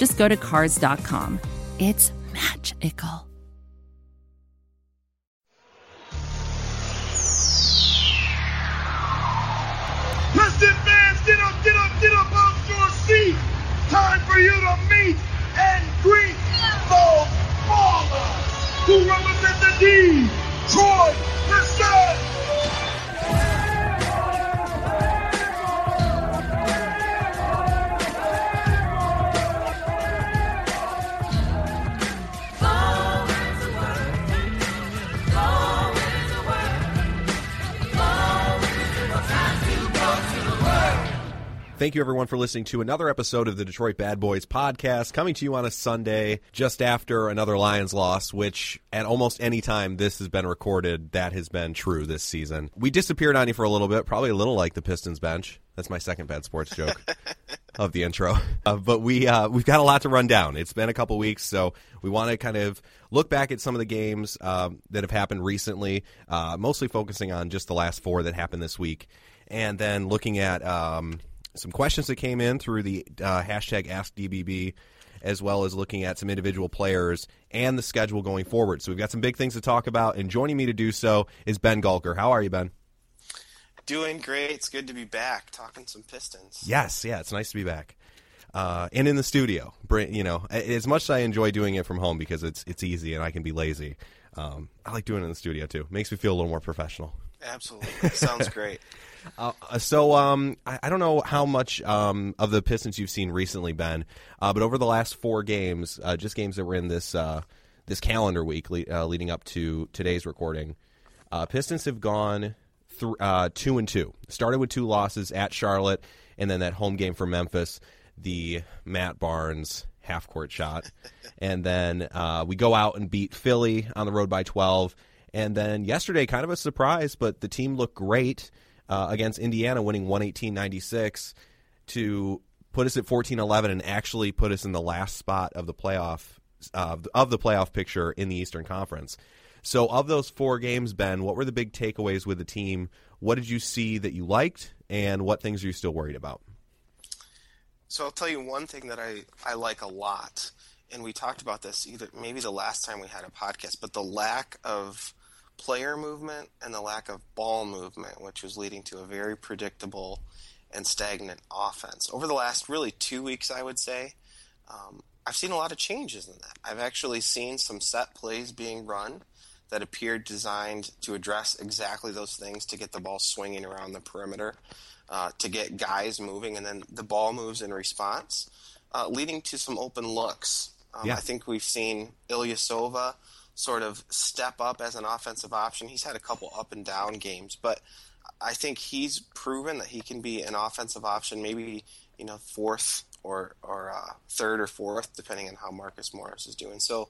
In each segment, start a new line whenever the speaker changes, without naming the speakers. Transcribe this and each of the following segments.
just go to Cars.com. It's magical.
Piston fans, get up, get up, get up off your seat. Time for you to meet and greet the Ballers who represent the D. Troy Pistons.
Thank you, everyone, for listening to another episode of the Detroit Bad Boys podcast, coming to you on a Sunday just after another Lions loss, which at almost any time this has been recorded, that has been true this season. We disappeared on you for a little bit, probably a little like the Pistons bench. That's my second bad sports joke of the intro. Uh, but we uh, we've got a lot to run down. It's been a couple weeks, so we want to kind of look back at some of the games um, that have happened recently, uh, mostly focusing on just the last four that happened this week, and then looking at. Um, some questions that came in through the uh, hashtag AskDBB, as well as looking at some individual players and the schedule going forward. So we've got some big things to talk about, and joining me to do so is Ben Gulker. How are you, Ben?
Doing great. It's good to be back talking some Pistons.
Yes, yeah, it's nice to be back. Uh, and in the studio, you know, as much as I enjoy doing it from home because it's it's easy and I can be lazy, um, I like doing it in the studio too. Makes me feel a little more professional.
Absolutely, sounds great.
Uh, so um, I, I, don't know how much um, of the Pistons you've seen recently, Ben, uh, but over the last four games, uh, just games that were in this uh, this calendar week le- uh, leading up to today's recording, uh, Pistons have gone th- two and two. Started with two losses at Charlotte, and then that home game for Memphis, the Matt Barnes half court shot, and then we go out and beat Philly on the road by twelve. And then yesterday, kind of a surprise, but the team looked great uh, against Indiana, winning 118-96 to put us at 14-11 and actually put us in the last spot of the playoff uh, of the playoff picture in the Eastern Conference. So, of those four games, Ben, what were the big takeaways with the team? What did you see that you liked, and what things are you still worried about?
So, I'll tell you one thing that I, I like a lot, and we talked about this either maybe the last time we had a podcast, but the lack of player movement and the lack of ball movement, which was leading to a very predictable and stagnant offense. Over the last really two weeks, I would say, um, I've seen a lot of changes in that. I've actually seen some set plays being run that appeared designed to address exactly those things to get the ball swinging around the perimeter, uh, to get guys moving, and then the ball moves in response, uh, leading to some open looks. Um, yeah. I think we've seen Ilyasova sort of step up as an offensive option. He's had a couple up and down games, but I think he's proven that he can be an offensive option, maybe you know fourth or or uh, third or fourth, depending on how Marcus Morris is doing. So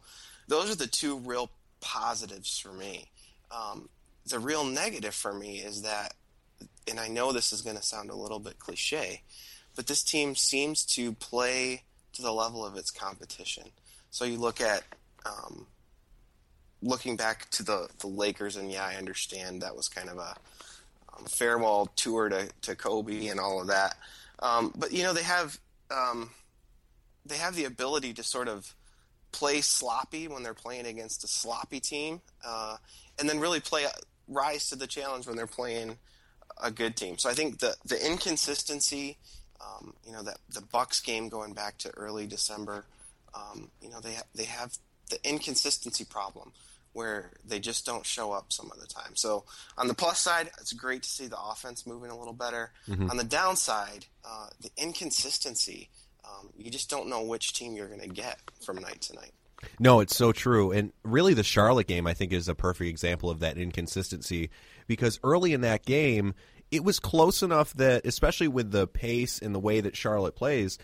those are the two real positives for me. Um, the real negative for me is that, and I know this is going to sound a little bit cliche, but this team seems to play to the level of its competition. So you look at um, looking back to the the Lakers, and yeah, I understand that was kind of a um, farewell tour to, to Kobe and all of that. Um, but you know, they have um, they have the ability to sort of play sloppy when they're playing against a sloppy team, uh, and then really play rise to the challenge when they're playing a good team. So I think the the inconsistency, um, you know, that the Bucks game going back to early December, um, you know, they they have the inconsistency problem where they just don't show up some of the time. So on the plus side, it's great to see the offense moving a little better. Mm-hmm. On the downside, uh, the inconsistency, um, you just don't know which team you're going to get from night to night.
No, it's so true. And really, the Charlotte game, I think, is a perfect example of that inconsistency because early in that game, it was close enough that, especially with the pace and the way that Charlotte plays,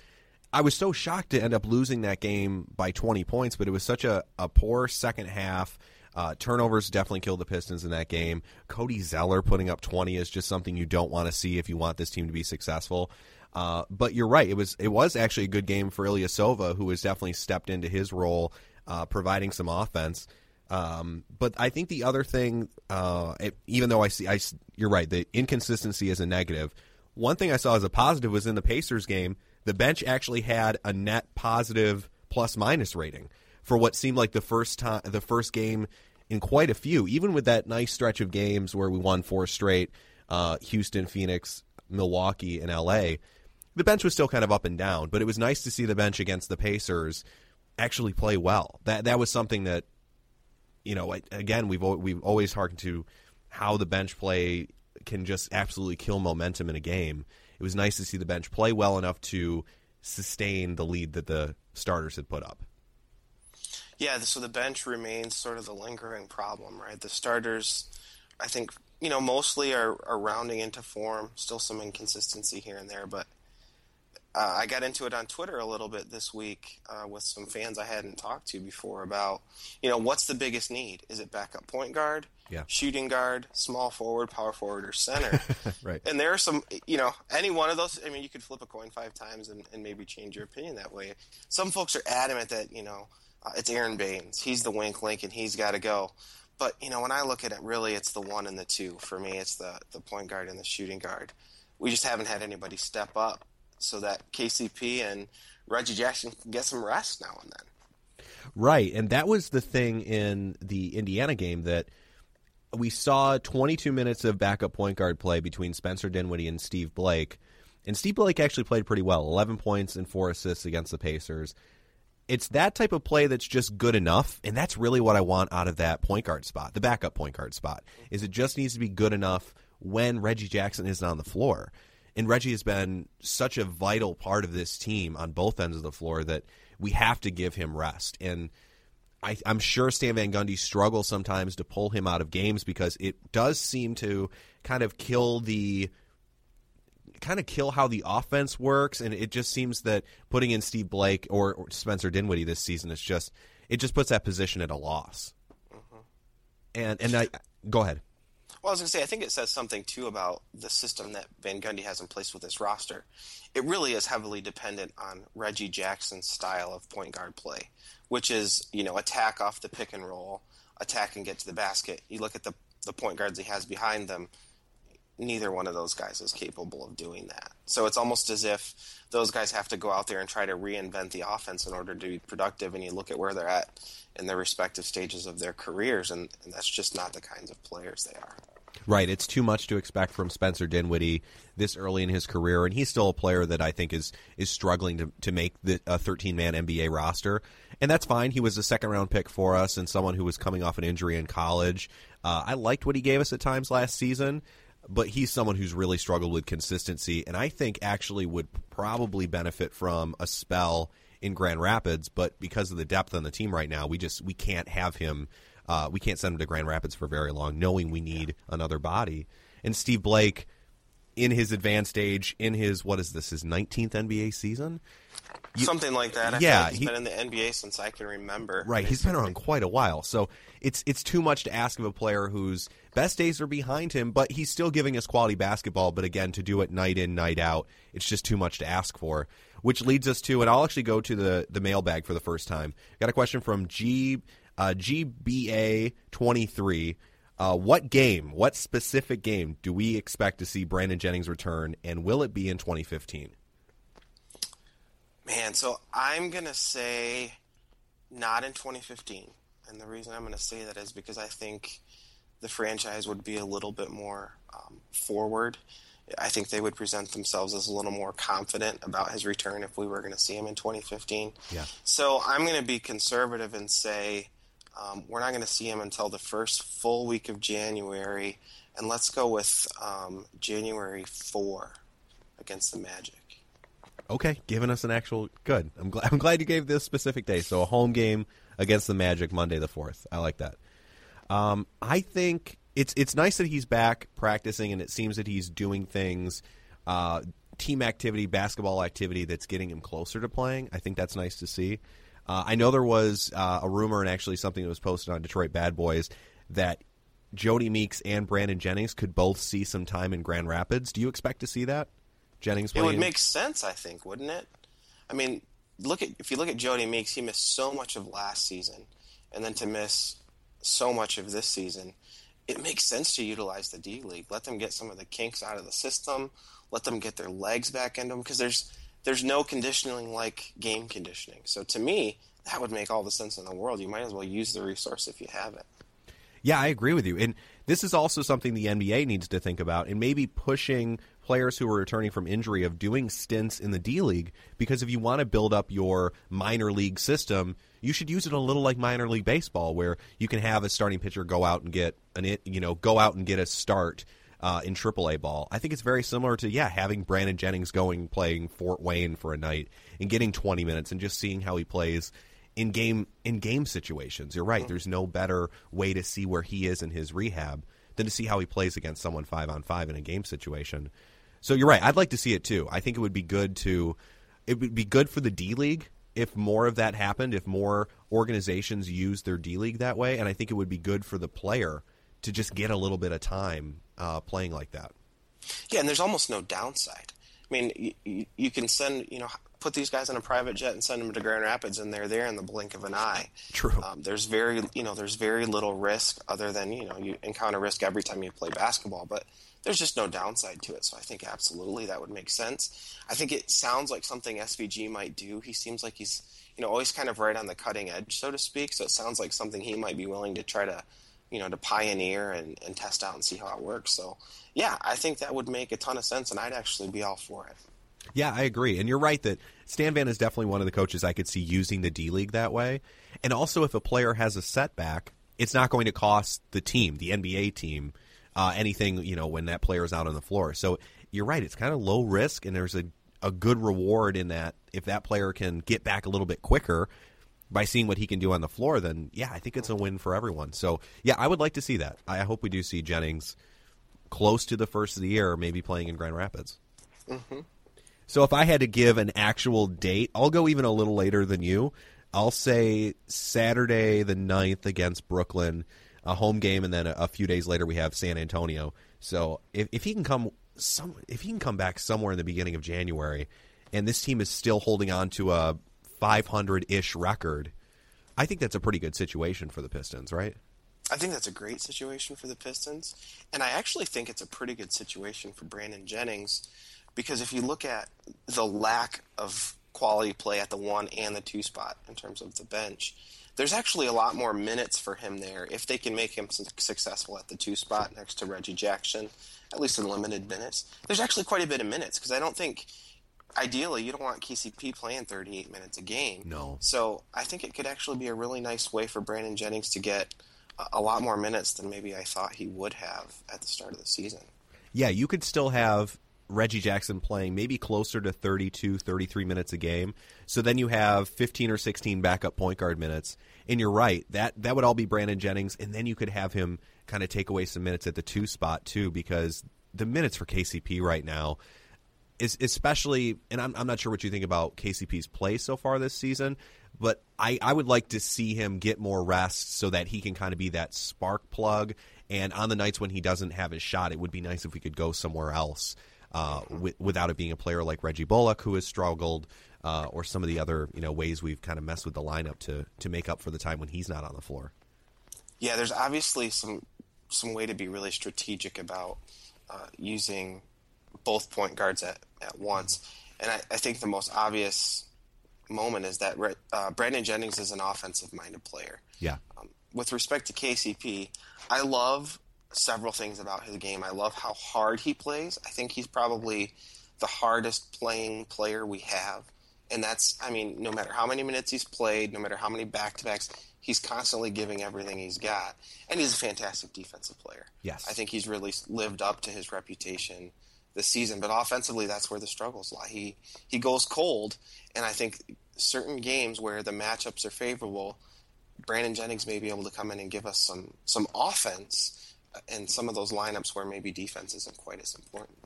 I was so shocked to end up losing that game by 20 points, but it was such a, a poor second half. Uh, turnovers definitely killed the Pistons in that game. Cody Zeller putting up 20 is just something you don't want to see if you want this team to be successful. Uh, but you're right; it was it was actually a good game for Ilyasova, who has definitely stepped into his role, uh, providing some offense. Um, but I think the other thing, uh, it, even though I see, I, you're right, the inconsistency is a negative. One thing I saw as a positive was in the Pacers game, the bench actually had a net positive plus minus rating for what seemed like the first time, the first game in quite a few. Even with that nice stretch of games where we won four straight, uh, Houston, Phoenix, Milwaukee, and L.A the bench was still kind of up and down, but it was nice to see the bench against the Pacers actually play well. That that was something that you know, again, we've we've always harkened to how the bench play can just absolutely kill momentum in a game. It was nice to see the bench play well enough to sustain the lead that the starters had put up.
Yeah, so the bench remains sort of the lingering problem, right? The starters, I think, you know, mostly are, are rounding into form. Still some inconsistency here and there, but uh, I got into it on Twitter a little bit this week uh, with some fans I hadn't talked to before about, you know, what's the biggest need? Is it backup point guard,
yeah.
shooting guard, small forward, power forward, or center?
right.
And there are some, you know, any one of those. I mean, you could flip a coin five times and, and maybe change your opinion that way. Some folks are adamant that you know it's Aron Baynes. He's the wink link and he's got to go. But you know, when I look at it, really, it's the one and the two. For me, it's the the point guard and the shooting guard. We just haven't had anybody step up so that KCP and Reggie Jackson can get some rest now and then.
Right, and that was the thing in the Indiana game that we saw 22 minutes of backup point guard play between Spencer Dinwiddie and Steve Blake. And Steve Blake actually played pretty well 11 points and four assists against the Pacers. It's that type of play that's just good enough, and that's really what I want out of that point guard spot, the backup point guard spot. Is it just needs to be good enough when Reggie Jackson isn't on the floor and Reggie has been such a vital part of this team on both ends of the floor that we have to give him rest. And I, am sure Stan Van Gundy struggles sometimes to pull him out of games because it does seem to kind of kill the kind of kill how the offense works, and it just seems that putting in Steve Blake or, or Spencer Dinwiddie this season is just it just puts that position at a loss. Mm-hmm. And and I go ahead.
Well, I was going to say, I think it says something too about the system that Van Gundy has in place with this roster. It really is heavily dependent on Reggie Jackson's style of point guard play, which is, you know, attack off the pick and roll, attack and get to the basket. You look at the, the point guards he has behind them, neither one of those guys is capable of doing that. So it's almost as if those guys have to go out there and try to reinvent the offense in order to be productive. And you look at where they're at in their respective stages of their careers, and, and that's just not the kinds of players they are.
Right, it's too much to expect from Spencer Dinwiddie this early in his career, and he's still a player that I think is is struggling to to make the a 13 man NBA roster, and that's fine. He was a second round pick for us, and someone who was coming off an injury in college. Uh, I liked what he gave us at times last season, but he's someone who's really struggled with consistency, and I think actually would probably benefit from a spell in Grand Rapids, but because of the depth on the team right now, we just we can't have him uh, we can't send him to Grand Rapids for very long, knowing we need another body. And Steve Blake, in his advanced age, in his what is this, his 19th NBA season?
You, Something like that. I
yeah,
like he's he, been in the NBA since I can remember.
Right, basically. he's been around quite a while. So it's it's too much to ask of a player whose best days are behind him, but he's still giving us quality basketball. But again, to do it night in, night out, it's just too much to ask for. Which leads us to, and I'll actually go to the the mailbag for the first time. Got a question from G uh, GBA 23. Uh, what game, what specific game do we expect to see Brandon Jennings return, and will it be in 2015?
Man, so I'm going to say not in 2015. And the reason I'm going to say that is because I think the franchise would be a little bit more um, forward. I think they would present themselves as a little more confident about his return if we were going to see him in 2015.
Yeah.
So I'm going to be conservative and say um, we're not going to see him until the first full week of January, and let's go with um, January 4 against the Magic.
Okay, giving us an actual good. I'm glad. I'm glad you gave this specific day. So a home game against the Magic Monday the fourth. I like that. Um, I think it's it's nice that he's back practicing, and it seems that he's doing things uh, team activity, basketball activity that's getting him closer to playing. I think that's nice to see. Uh, I know there was uh, a rumor and actually something that was posted on Detroit Bad Boys that Jody Meeks and Brandon Jennings could both see some time in Grand Rapids. Do you expect to see that? Jennings
It would make sense, I think, wouldn't it? I mean, look at if you look at Jody Meeks, he missed so much of last season, and then to miss so much of this season, it makes sense to utilize the D League. Let them get some of the kinks out of the system. Let them get their legs back into them because there's there's no conditioning like game conditioning. So to me, that would make all the sense in the world. You might as well use the resource if you have it.
Yeah, I agree with you. And this is also something the NBA needs to think about and maybe pushing players who are returning from injury of doing stints in the D League because if you want to build up your minor league system, you should use it a little like minor league baseball where you can have a starting pitcher go out and get an you know, go out and get a start uh, in AAA ball. I think it's very similar to yeah, having Brandon Jennings going playing Fort Wayne for a night and getting 20 minutes and just seeing how he plays in game in game situations. You're right. There's no better way to see where he is in his rehab than to see how he plays against someone five on five in a game situation. So you're right. I'd like to see it too. I think it would be good to it would be good for the D League if more of that happened, if more organizations used their D League that way, and I think it would be good for the player to just get a little bit of time uh, playing like that.
Yeah, and there's almost no downside. I mean, you, you can send, you know, put these guys on a private jet and send them to Grand Rapids, and they're there in the blink of an eye.
True.
Um, there's very, you know, there's very little risk other than you know you encounter risk every time you play basketball, but there's just no downside to it. So I think absolutely that would make sense. I think it sounds like something SVG might do. He seems like he's, you know, always kind of right on the cutting edge, so to speak. So it sounds like something he might be willing to try to you know, to pioneer and, and test out and see how it works. So, yeah, I think that would make a ton of sense, and I'd actually be all for it.
Yeah, I agree. And you're right that Stan Van is definitely one of the coaches I could see using the D League that way. And also, if a player has a setback, it's not going to cost the team, the NBA team, uh, anything, you know, when that player is out on the floor. So you're right. It's kind of low risk, and there's a, a good reward in that if that player can get back a little bit quicker by seeing what he can do on the floor, then yeah, I think it's a win for everyone. So yeah, I would like to see that. I hope we do see Jennings close to the first of the year, maybe playing in Grand Rapids.
Mm-hmm.
So if I had to give an actual date, I'll go even a little later than you. I'll say Saturday the 9th against Brooklyn, a home game, and then a, a few days later we have San Antonio. So if, if he can come some, if he can come back somewhere in the beginning of January, and this team is still holding on to a 500 ish record, I think that's a pretty good situation for the Pistons, right?
I think that's a great situation for the Pistons. And I actually think it's a pretty good situation for Brandon Jennings because if you look at the lack of quality play at the one and the two spot in terms of the bench, there's actually a lot more minutes for him there if they can make him successful at the two spot next to Reggie Jackson, at least in limited minutes. There's actually quite a bit of minutes because I don't think ideally you don't want KCP playing 38 minutes a game.
No.
So I think it could actually be a really nice way for Brandon Jennings to get a, a lot more minutes than maybe I thought he would have at the start of the season.
Yeah, you could still have Reggie Jackson playing maybe closer to 32, 33 minutes a game. So then you have 15 or 16 backup point guard minutes. And you're right, that that would all be Brandon Jennings and then you could have him kind of take away some minutes at the 2 spot too because the minutes for KCP right now is especially, and I'm, I'm not sure what you think about KCP's play so far this season, but I, I would like to see him get more rest so that he can kind of be that spark plug. And on the nights when he doesn't have his shot, it would be nice if we could go somewhere else uh, w- without it being a player like Reggie Bullock who has struggled, uh, or some of the other you know ways we've kind of messed with the lineup to to make up for the time when he's not on the floor.
Yeah, there's obviously some some way to be really strategic about uh, using both point guards at, at once. And I, I think the most obvious moment is that uh, Brandon Jennings is an offensive minded player.
Yeah.
Um, with respect to KCP, I love several things about his game. I love how hard he plays. I think he's probably the hardest playing player we have. And that's, I mean, no matter how many minutes he's played, no matter how many back to backs, he's constantly giving everything he's got. And he's a fantastic defensive player.
Yes.
I think he's really lived up to his reputation this season. But offensively, that's where the struggles lie. He he goes cold, and I think certain games where the matchups are favorable, Brandon Jennings may be able to come in and give us some some offense in some of those lineups where maybe defense isn't quite as important.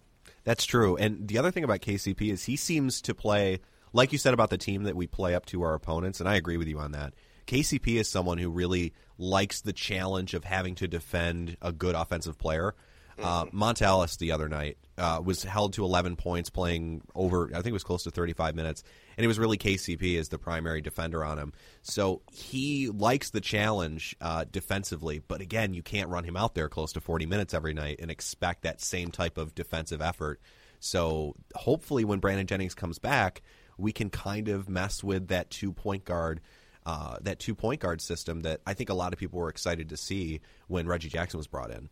That's true. And the other thing about KCP is he seems to play, like you said about the team that we play up to our opponents, and I agree with you on that. KCP is someone who really likes the challenge of having to defend a good offensive player. Uh,
Mm-hmm.
Monta Ellis the other night uh, was held to 11 points, playing over, I think it was close to 35 minutes, and it was really KCP as the primary defender on him. So he likes the challenge uh, defensively, but again, you can't run him out there close to 40 minutes every night and expect that same type of defensive effort. So hopefully, when Brandon Jennings comes back, we can kind of mess with that two point guard. Uh, that two point guard system that I think a lot of people were excited to see when Reggie Jackson was brought in.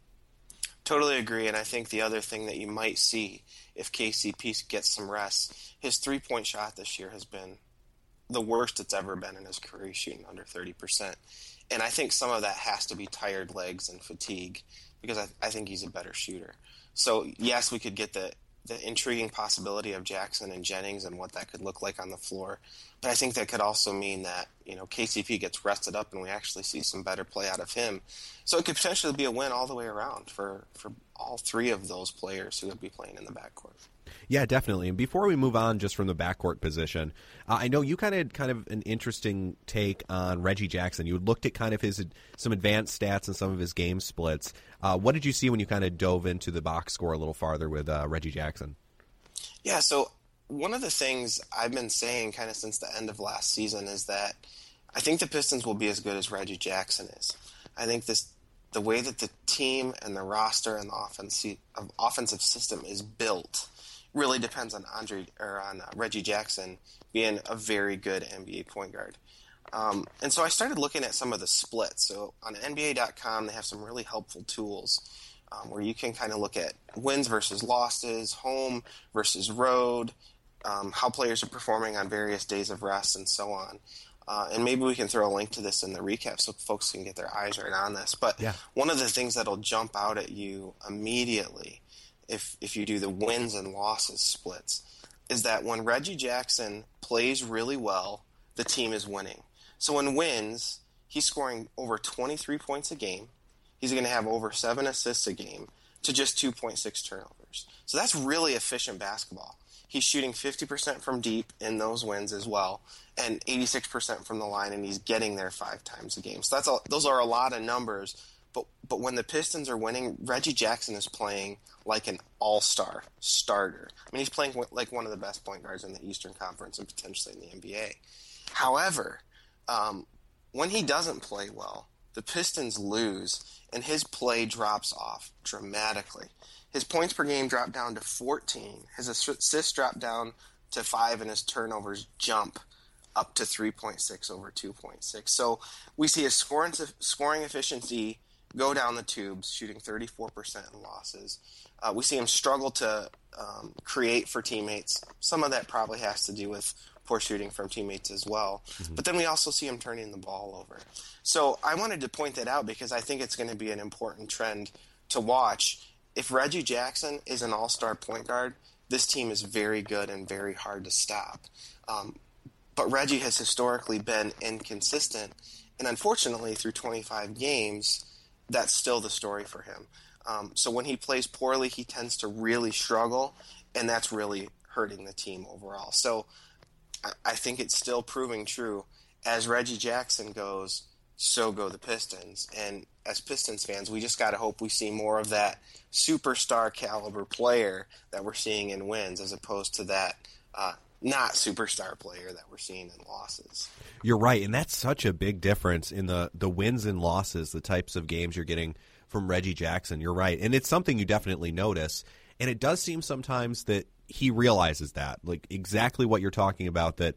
Totally agree, and I think the other thing that you might see if KCP gets some rest, his three point shot this year has been the worst it's ever been in his career, shooting under 30%. And I think some of that has to be tired legs and fatigue because I, I think he's a better shooter. So, yes, we could get the, the intriguing possibility of Jackson and Jennings and what that could look like on the floor. But I think that could also mean that, you know, KCP gets rested up and we actually see some better play out of him. So it could potentially be a win all the way around for, for all three of those players who would be playing in the backcourt.
Yeah, definitely. And before we move on, just from the backcourt position, uh, I know you kind of had kind of an interesting take on Reggie Jackson. You looked at kind of his some advanced stats and some of his game splits. Uh, what did you see when you kind of dove into the box score a little farther with uh, Reggie Jackson?
Yeah, so one of the things I've been saying kind of since the end of last season is that I think the Pistons will be as good as Reggie Jackson is. I think this the way that the team and the roster and the offensive offensive system is built really depends on Andre or on uh, Reggie Jackson being a very good NBA point guard. Um, and so I started looking at some of the splits. So on NBA.com, they have some really helpful tools um, where you can kind of look at wins versus losses, home versus road, um, how players are performing on various days of rest, and so on. Uh, and maybe we can throw a link to this in the recap so folks can get their eyes right on this. But
Yeah.
one of the things that'll jump out at you immediately if if you do the wins and losses splits is that when Reggie Jackson plays really well, the team is winning. So when wins, he's scoring over 23 points a game. He's going to have over 7 assists a game to just 2.6 turnovers. So that's really efficient basketball. He's shooting 50% from deep in those wins as well and 86% from the line and he's getting there 5 times a game. So that's a, those are a lot of numbers but but when the Pistons are winning, Reggie Jackson is playing like an all-star starter. I mean, he's playing like one of the best point guards in the Eastern Conference and potentially in the NBA. However, um, when he doesn't play well, the Pistons lose, and his play drops off dramatically. His points per game drop down to 14. His assists drop down to five, and his turnovers jump up to 3.6 over 2.6. So we see his scoring scoring efficiency go down the tubes, shooting 34% in losses. Uh, we see him struggle to um, create for teammates. Some of that probably has to do with poor shooting from teammates as well. But then we also see him turning the ball over. So I wanted to point that out because I think it's going to be an important trend to watch. If Reggie Jackson is an all star point guard, this team is very good and very hard to stop. Um, but Reggie has historically been inconsistent. And unfortunately, through 25 games, that's still the story for him. Um, so when he plays poorly, he tends to really struggle, and that's really hurting the team overall. So I, think it's still proving true. As Reggie Jackson goes, so go the Pistons. And as Pistons fans, we just got to hope we see more of that superstar caliber player that we're seeing in wins as opposed to that uh, not superstar player that we're seeing in losses.
You're right, and that's such a big difference in the the wins and losses, the types of games you're getting from Reggie Jackson. You're right, and it's something you definitely notice, and it does seem sometimes that he realizes that, like exactly what you're talking about, that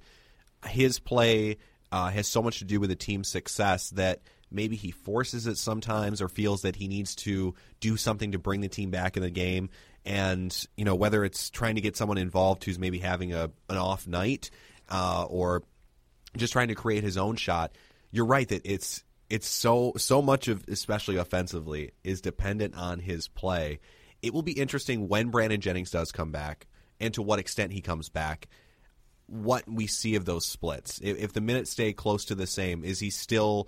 his play uh, has so much to do with the team's success that maybe he forces it sometimes or feels that he needs to do something to bring the team back in the game. And you know whether it's trying to get someone involved who's maybe having a an off night uh, or just trying to create his own shot you're right that it's it's so so much of especially offensively is dependent on his play. It will be interesting when Brandon Jennings does come back and to what extent he comes back what we see of those splits if, if the minutes stay close to the same is he still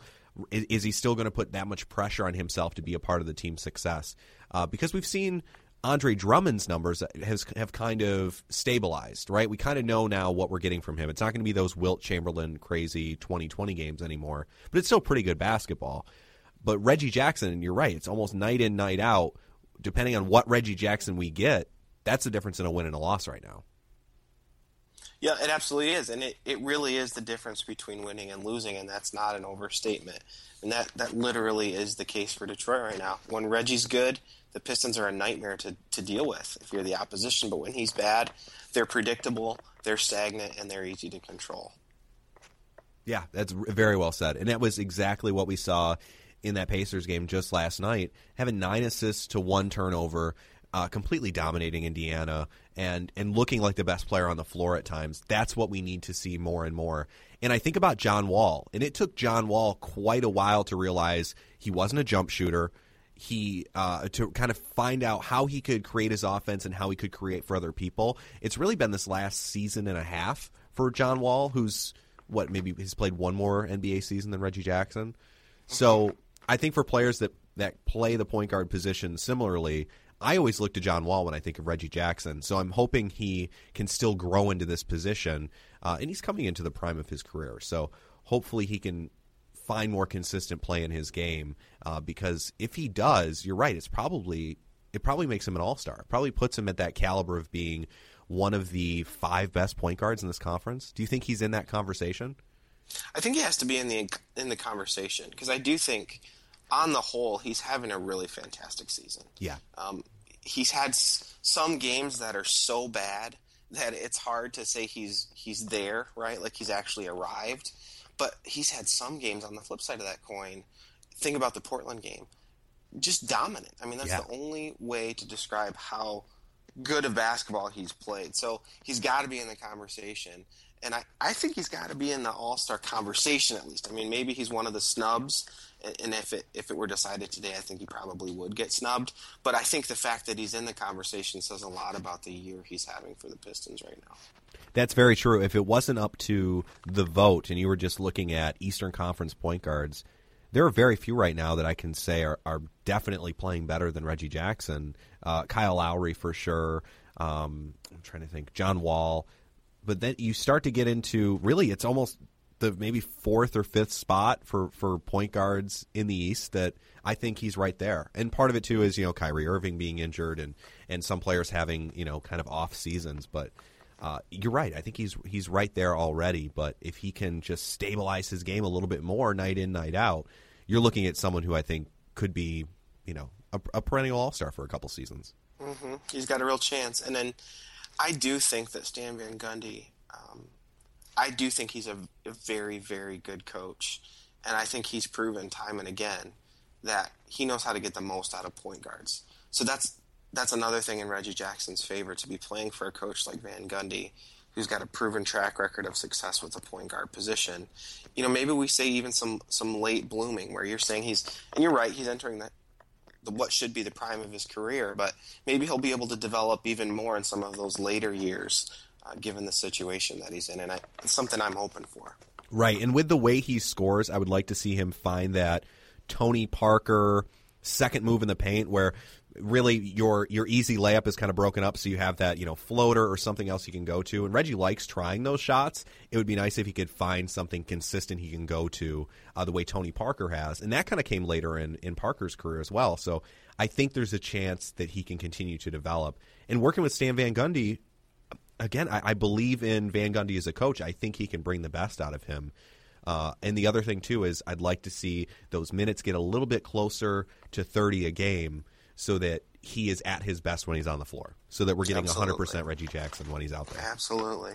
is, is he still going to put that much pressure on himself to be a part of the team's success uh, because we've seen Andre Drummond's numbers has have kind of stabilized, right? We kind of know now what we're getting from him. It's not going to be those Wilt Chamberlain crazy 2020 games anymore, but it's still pretty good basketball. But Reggie Jackson, and you're right, it's almost night in, night out. Depending on what Reggie Jackson we get, that's the difference in a win and a loss right now.
Yeah, it absolutely is. And it, it really is the difference between winning and losing, and that's not an overstatement. And that, that literally is the case for Detroit right now. When Reggie's good, the Pistons are a nightmare to, to deal with if you're the opposition. But when he's bad, they're predictable, they're stagnant, and they're easy to control.
Yeah, that's very well said. And that was exactly what we saw in that Pacers game just last night, having nine assists to one turnover uh, completely dominating Indiana and and looking like the best player on the floor at times. That's what we need to see more and more. And I think about John Wall, and it took John Wall quite a while to realize he wasn't a jump shooter. He uh, to kind of find out how he could create his offense and how he could create for other people. It's really been this last season and a half for John Wall, who's what maybe he's played one more NBA season than Reggie Jackson. So I think for players that that play the point guard position similarly, I always look to John Wall when I think of Reggie Jackson. So I'm hoping he can still grow into this position. Uh, and he's coming into the prime of his career. So hopefully he can find more consistent play in his game. Uh, because if he does, you're right. It's probably it probably makes him an all star. Probably puts him at that caliber of being one of the five best point guards in this conference. Do you think he's in that conversation?
I think he has to be in the in the conversation because I do think, on the whole, he's having a really fantastic season.
Yeah.
Um, he's had s- some games that are so bad that it's hard to say he's he's there, right? Like he's actually arrived. But he's had some games on the flip side of that coin. Think about the Portland game. Just dominant. I mean, that's
Yeah.
the only way to describe how good of basketball he's played. So he's got to be in the conversation. And I, I think he's got to be in the All Star conversation at least. I mean, maybe he's one of the snubs, and- if it if it were decided today, I think he probably would get snubbed. But I think the fact that he's in the conversation says a lot about the year he's having for the Pistons right now.
That's very true. If it wasn't up to the vote and you were just looking at Eastern Conference point guards, there are very few right now that I can say are, are definitely playing better than Reggie Jackson. Uh, Kyle Lowry for sure. Um, I'm trying to think. John Wall. But then you start to get into really, it's almost the maybe fourth or fifth spot for, for point guards in the East that I think he's right there. And part of it too is you know Kyrie Irving being injured and and some players having you know kind of off seasons, but. Uh, you're right. I think he's he's right there already. But if he can just stabilize his game a little bit more night in night out, you're looking at someone who I think could be, you know, a, a perennial all star for a couple seasons.
hmm He's got a real chance. And then I do think that Stan Van Gundy, um, I do think he's a, very, very good coach. And I think he's proven time and again that he knows how to get the most out of point guards. So that's that's another thing in Reggie Jackson's favor to be playing for a coach like Van Gundy, who's got a proven track record of success with the point guard position. You know, maybe we say even some some late blooming where you're saying he's and you're right, he's entering that the, what should be the prime of his career, but maybe he'll be able to develop even more in some of those later years, uh, given the situation that he's in, and I, it's something I'm hoping for.
Right. And with the way he scores, I would like to see him find that Tony Parker second move in the paint where really your your easy layup is kind of broken up so you have that, you know, floater or something else you can go to. And Reggie likes trying those shots. It would be nice if he could find something consistent he can go to uh, the way Tony Parker has. And that kind of came later in in Parker's career as well. So I think there's a chance that he can continue to develop. And working with Stan Van Gundy, again, I, I believe in Van Gundy as a coach. I think he can bring the best out of him. Uh, and the other thing too is I'd like to see those minutes get a little bit closer to 30 a game, so that he is at his best when he's on the floor, so that we're getting
Absolutely.
100% Reggie Jackson when he's out there.
Absolutely.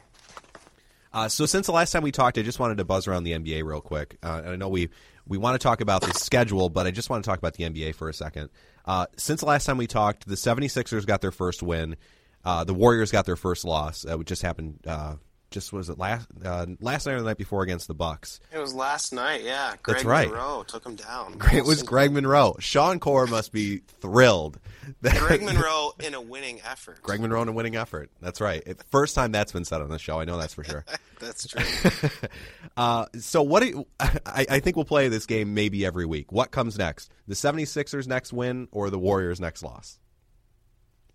Uh, so since the last time we talked, I just wanted to buzz around the NBA real quick. Uh, and I know we we want to talk about the schedule, but I just want to talk about the NBA for a second. Uh, since the last time we talked, the 76ers got their first win. Uh, the Warriors got their first loss. Uh, it just happened. Uh, just was it last uh, last night or the night before against the Bucks.
It was last night, yeah. Greg
That's right.
Monroe took him down.
It was Greg Monroe. Sean Corp must be thrilled. that-
Greg Monroe in a winning effort.
Greg Monroe in a winning effort. That's right. It, first time that's been said on the show. I know that's for sure.
That's true.
uh, so what? Do I, I think we'll play this game maybe every week. What comes next? The 76ers next win or the Warriors next loss?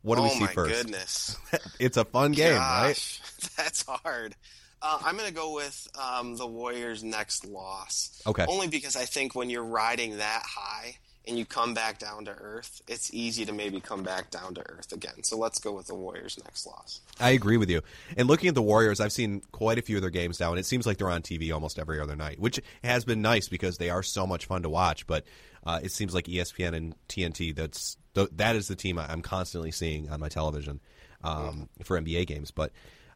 What do
oh
we see
my
first?
goodness.
it's a fun game, right?
That's hard. Uh, I'm going to go with um, the Warriors' next loss.
Okay.
Only because I think when you're riding that high and you come back down to earth, it's easy to maybe come back down to earth again. So let's go with the Warriors' next loss.
I agree with you. And looking at the Warriors, I've seen quite a few of their games now, and it seems like they're on TV almost every other night, which has been nice because they are so much fun to watch. But uh, it seems like ESPN and TNT that's th- that is the team I'm constantly seeing on my television um, for NBA games. But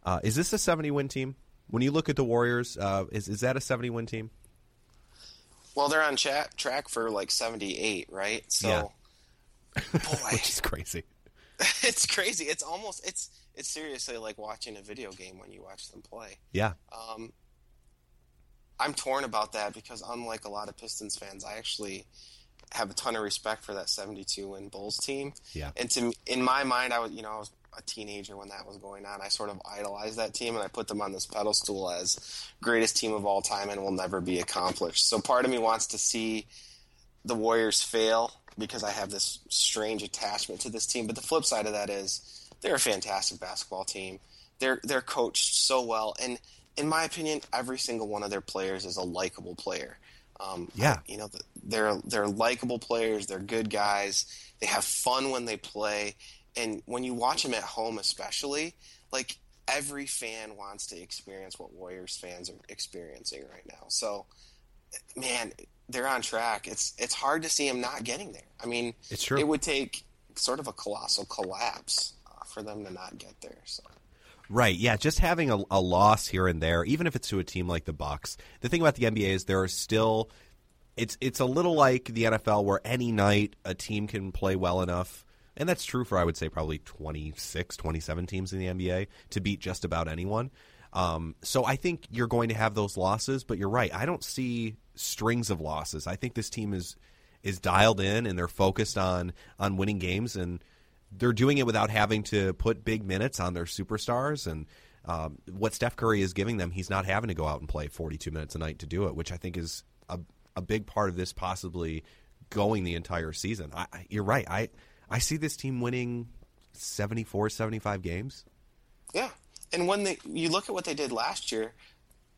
uh, is this a 70 win team? When you look at the Warriors, uh, is is that a 70 win team?
Well, they're on chat, track for like 78, right? So,
Yeah.
boy,
Which is crazy.
it's crazy. It's almost it's it's seriously like watching a video game when you watch them play.
Yeah.
Um, I'm torn about that because unlike a lot of Pistons fans, I actually have a ton of respect for that 72 win Bulls team.
Yeah.
And to in my mind, I was you know I was a teenager when that was going on. I sort of idolized that team and I put them on this pedestal as greatest team of all time and will never be accomplished. So part of me wants to see the Warriors fail because I have this strange attachment to this team. But the flip side of that is they're a fantastic basketball team. They're they're coached so well, and in my opinion, every single one of their players is a likable player. Um,
Yeah.
you know they're they're likable players. They're good guys. They have fun when they play, and when you watch them at home, especially, like every fan wants to experience what Warriors fans are experiencing right now. So man, they're on track. It's it's hard to see them not getting there. I mean,
It's true.
It would take sort of a colossal collapse uh, for them to not get there. So
Right. Yeah. Just having a, a loss here and there, even if it's to a team like the Bucks. The thing about the NBA is there are still. It's it's a little like the NFL where any night a team can play well enough, and that's true for I would say probably 26, 27 teams in the NBA to beat just about anyone. Um, so I think you're going to have those losses, but you're right. I don't see strings of losses. I think this team is is dialed in and they're focused on on winning games and they're doing it without having to put big minutes on their superstars and um, what Steph Curry is giving them, he's not having to go out and play 42 minutes a night to do it, which I think is a, a big part of this possibly going the entire season. I, you're right. I I see this team winning 74, 75 games.
yeah, and when they you look at what they did last year,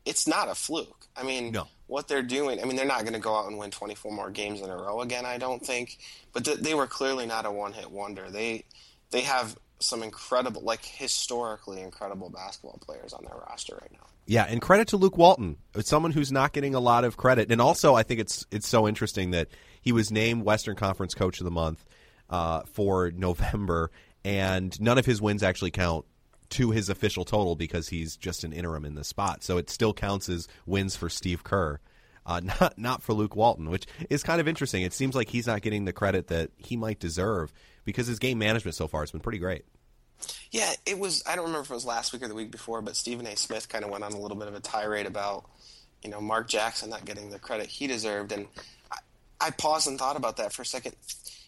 it's not a fluke. I mean,
No.
what they're doing. I mean, they're not going to go out and win 24 more games in a row again. I don't think, but th- they were clearly not a one hit wonder. They they have some incredible, like historically incredible basketball players on their roster right now.
Yeah, and credit to Luke Walton, It's someone who's not getting a lot of credit. And also, I think it's it's so interesting that he was named Western Conference Coach of the Month uh, for November, and none of his wins actually count to his official total because he's just an interim in the spot. So it still counts as wins for Steve Kerr, uh, not not for Luke Walton, which is kind of interesting. It seems like he's not getting the credit that he might deserve because his game management so far has been pretty great.
Yeah, it was. I don't remember if it was last week or the week before, but Stephen A. Smith kind of went on a little bit of a tirade about, you know, Mark Jackson not getting the credit he deserved, and I, I paused and thought about that for a second.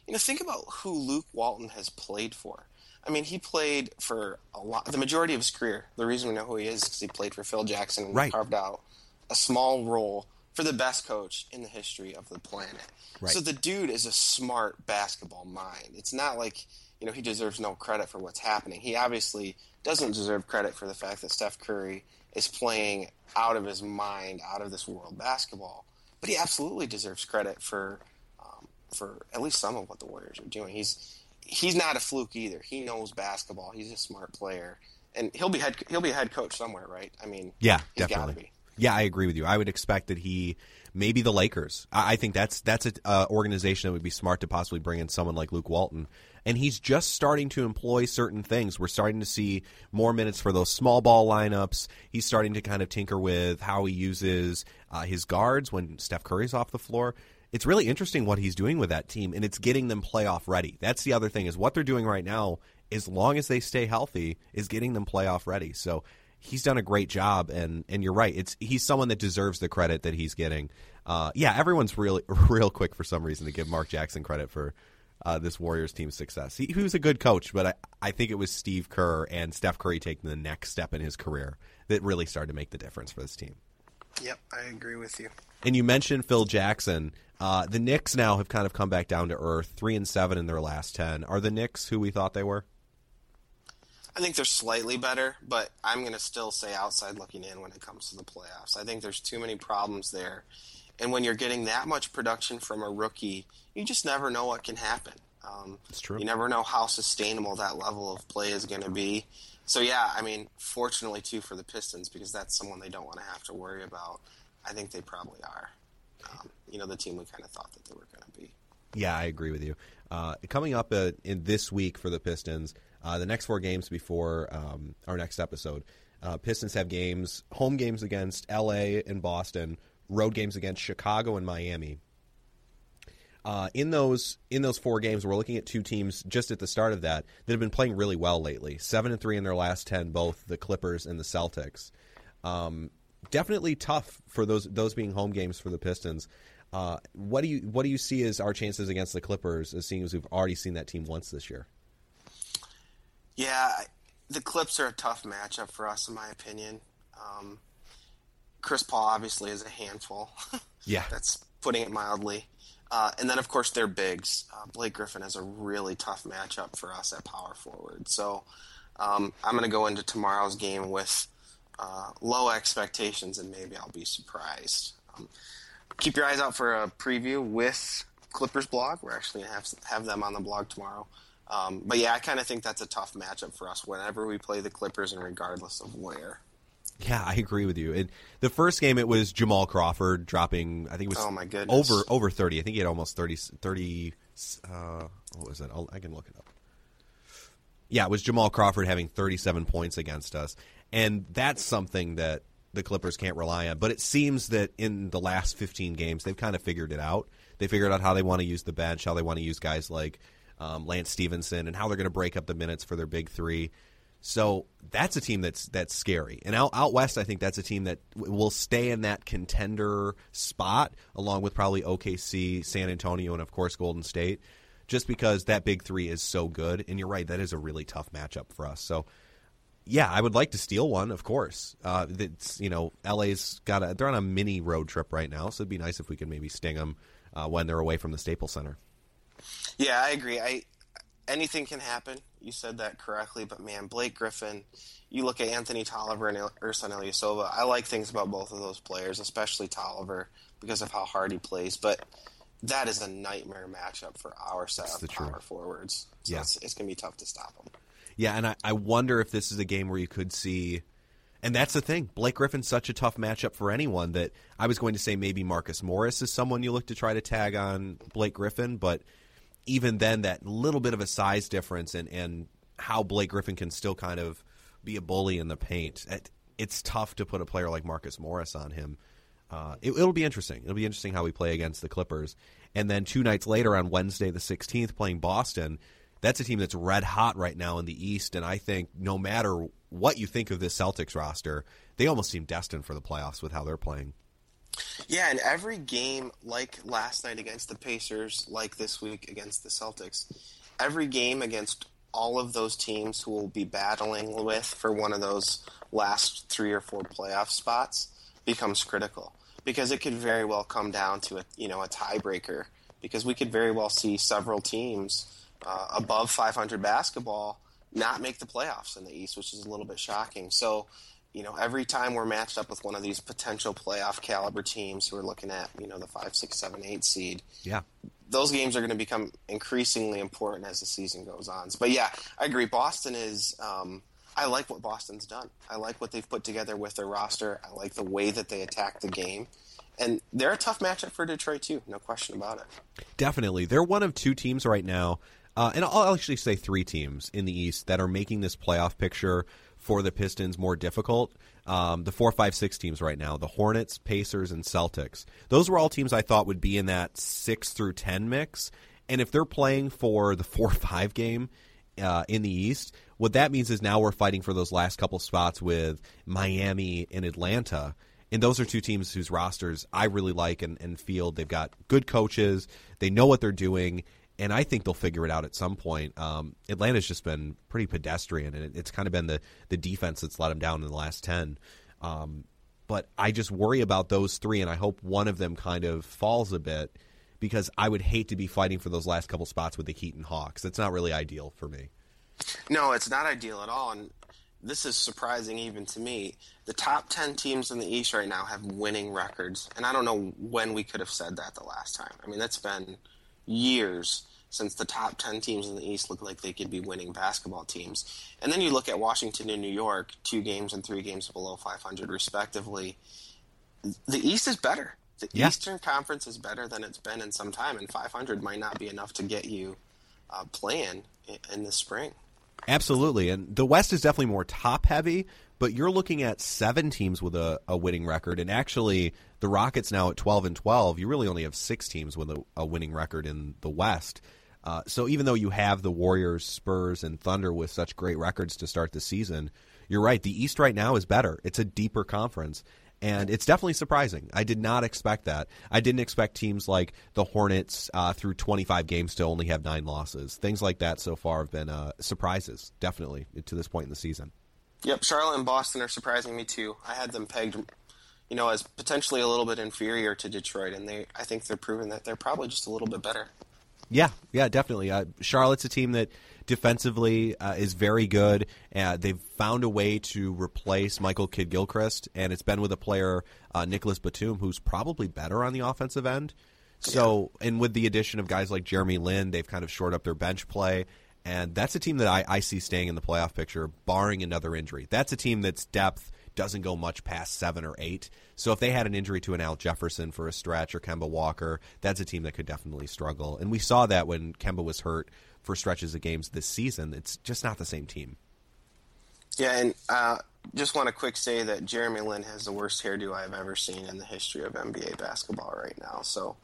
You know, think about who Luke Walton has played for. I mean, he played for a lot, the majority of his career. The reason we know who he is is because he played for Phil Jackson and
Right.
carved out a small role for the best coach in the history of the planet.
Right.
So the dude is a smart basketball mind. It's not like you know he deserves no credit for what's happening. He obviously doesn't deserve credit for the fact that Steph Curry is playing out of his mind, out of this world basketball. But he absolutely deserves credit for um, for at least some of what the Warriors are doing. He's he's not a fluke either. He knows basketball. He's a smart player, and he'll be head he'll be a head coach somewhere, right? I mean,
Yeah, definitely.
be.
Yeah, I agree with you. I would expect that he maybe the Lakers. I, I think that's that's an uh, organization that would be smart to possibly bring in someone like Luke Walton. And he's just starting to employ certain things. We're starting to see more minutes for those small ball lineups. He's starting to kind of tinker with how he uses uh, his guards when Steph Curry's off the floor. It's really interesting what he's doing with that team, and it's getting them playoff ready. That's the other thing is what they're doing right now. As long as they stay healthy, is getting them playoff ready. So he's done a great job and and you're right it's he's someone that deserves the credit that he's getting uh, yeah everyone's really real quick for some reason to give mark jackson credit for uh, this warriors team's success he, he was a good coach but I, I think it was steve kerr and steph curry taking the next step in his career that really started to make the difference for this team
Yep, I agree with you.
And you mentioned phil jackson uh, the knicks now have kind of come back down to earth three and seven in their last ten are the knicks who we thought they were
I think they're slightly better, but I'm going to still say outside looking in when it comes to the playoffs. I think there's too many problems there. And when you're getting that much production from a rookie, you just never know what can happen. Um,
It's true.
You never know how sustainable that level of play is going to be. So, yeah, I mean, fortunately, too, for the Pistons, because that's someone they don't want to have to worry about, I think they probably are. Um, you know, the team we kind of thought that they were going to be.
Yeah, I agree with you. Uh, coming up uh, in this week for the Pistons, uh, the next four games before um, our next episode, uh, Pistons have games, home games against L.A. and Boston, road games against Chicago and Miami. Uh, in those in those four games, we're looking at two teams just at the start of that that have been playing really well lately. Seven and three in their last ten, both the Clippers and the Celtics. Um, definitely tough for those those being home games for the Pistons. Uh, what do you what do you see as our chances against the Clippers, as seeing as we've already seen that team once this year?
Yeah, the Clips are a tough matchup for us, in my opinion. Um, Chris Paul obviously is a handful.
Yeah.
That's putting it mildly. Uh, and then, of course, they're bigs. Uh, Blake Griffin is a really tough matchup for us at power forward. So um, I'm going to go into tomorrow's game with uh, low expectations, and maybe I'll be surprised. Um, keep your eyes out for a preview with Clippers blog. We're actually going to have, have them on the blog tomorrow. Um, but yeah, I kind of think that's a tough matchup for us whenever we play the Clippers, and regardless of where.
Yeah, I agree with you. It, the first game, it was Jamal Crawford dropping. I think it was
Oh, my goodness.
over over thirty. I think he had almost 30, 30 uh, what was it? I'll, I can look it up. Yeah, it was Jamal Crawford having thirty-seven points against us, and that's something that the Clippers can't rely on. But it seems that in the last fifteen games, they've kind of figured it out. They figured out how they want to use the bench, how they want to use guys like um, Lance Stephenson, and how they're going to break up the minutes for their big three. So that's a team that's that's scary. And out, out west, I think that's a team that w- will stay in that contender spot, along with probably OKC, San Antonio, and of course Golden State, just because that big three is so good. And you're right, that is a really tough matchup for us. So yeah, I would like to steal one, of course. Uh, it's you know, LA's got a they're on a mini road trip right now, so it'd be nice if we could maybe sting them uh, when they're away from the Staples Center.
Yeah, I agree. I anything can happen. You said that correctly, but man, Blake Griffin. You look at Anthony Tolliver and Ersan Ilyasova. I like things about both of those players, especially Tolliver because of how hard he plays. But that is a nightmare matchup for our set of
the
power
truth.
forwards. So
Yeah.
it's, it's going to be tough to stop them.
Yeah, and I, I wonder if this is a game where you could see. And that's the thing. Blake Griffin's such a tough matchup for anyone that I was going to say maybe Marcus Morris is someone you look to try to tag on Blake Griffin, but even then, that little bit of a size difference and, and how Blake Griffin can still kind of be a bully in the paint, it, it's tough to put a player like Marcus Morris on him. Uh, it, it'll be interesting. It'll be interesting how we play against the Clippers. And then two nights later on Wednesday, the 16th, playing Boston. That's a team that's red hot right now in the East. And I think no matter what you think of this Celtics roster, they almost seem destined for the playoffs with how they're playing.
Yeah, and every game, like last night against the Pacers, like this week against the Celtics, every game against all of those teams who will be battling with for one of those last three or four playoff spots becomes critical because it could very well come down to a you know a tiebreaker because we could very well see several teams uh, above 500 basketball not make the playoffs in the East, which is a little bit shocking. So you know, every time we're matched up with one of these potential playoff caliber teams who are looking at, you know, the five, six, seven, eight seed,
Yeah.
those games are going to become increasingly important as the season goes on. But yeah, I agree. Boston is. Um, I like what Boston's done. I like what they've put together with their roster. I like the way that they attack the game, and they're a tough matchup for Detroit too. No question about it.
Definitely. They're one of two teams right now, uh, and I'll actually say three teams in the East that are making this playoff picture for the Pistons more difficult. Um, the four, five, six teams right now: the Hornets, Pacers, and Celtics. Those were all teams I thought would be in that six through ten mix. And if they're playing for the four, five game uh, in the East, what that means is now we're fighting for those last couple spots with Miami and Atlanta. And those are two teams whose rosters I really like and, and feel they've got good coaches. They know what they're doing, and I think they'll figure it out at some point. Um, Atlanta's just been pretty pedestrian, and it, it's kind of been the, the defense that's let them down in the last 10. Um, but I just worry about those three, and I hope one of them kind of falls a bit because I would hate to be fighting for those last couple spots with the Heat and Hawks. That's not really ideal for me.
No, it's not ideal at all, and this is surprising even to me. The top 10 teams in the East right now have winning records, and I don't know when we could have said that the last time. I mean, that's been years since the top 10 teams in the East look like they could be winning basketball teams. And then you look at Washington and New York, two games and three games below 500, respectively. The East is better. The
Yeah.
Eastern Conference is better than it's been in some time, and 500 might not be enough to get you uh, playing in, in the spring.
Absolutely, and the West is definitely more top heavy. But you're looking at seven teams with a, a winning record, and actually, the Rockets now at 12 and 12. You really only have six teams with a, a winning record in the West. Uh, so even though you have the Warriors, Spurs, and Thunder with such great records to start the season, you're right. The East right now is better. It's a deeper conference, and it's definitely surprising. I did not expect that. I didn't expect teams like the Hornets uh, through 25 games to only have nine losses. Things like that so far have been uh, surprises, definitely to this point in the season.
Yep, Charlotte and Boston are surprising me too. I had them pegged, you know, as potentially a little bit inferior to Detroit, and they I think they're proving that they're probably just a little bit better.
Yeah, yeah, definitely. Uh, Charlotte's a team that defensively uh, is very good. Uh, they've found a way to replace Michael Kidd Gilchrist, and it's been with a player, uh, Nicolas Batum, who's probably better on the offensive end. So, and with the addition of guys like Jeremy Lin, they've kind of shored up their bench play. And that's a team that I, I see staying in the playoff picture, barring another injury. That's a team that's depth doesn't go much past seven or eight. So if they had an injury to an Al Jefferson for a stretch or Kemba Walker, that's a team that could definitely struggle. And we saw that when Kemba was hurt for stretches of games this season. It's just not the same team.
Yeah, and uh, just want to quick say that Jeremy Lin has the worst hairdo I've ever seen in the history of NBA basketball right now. So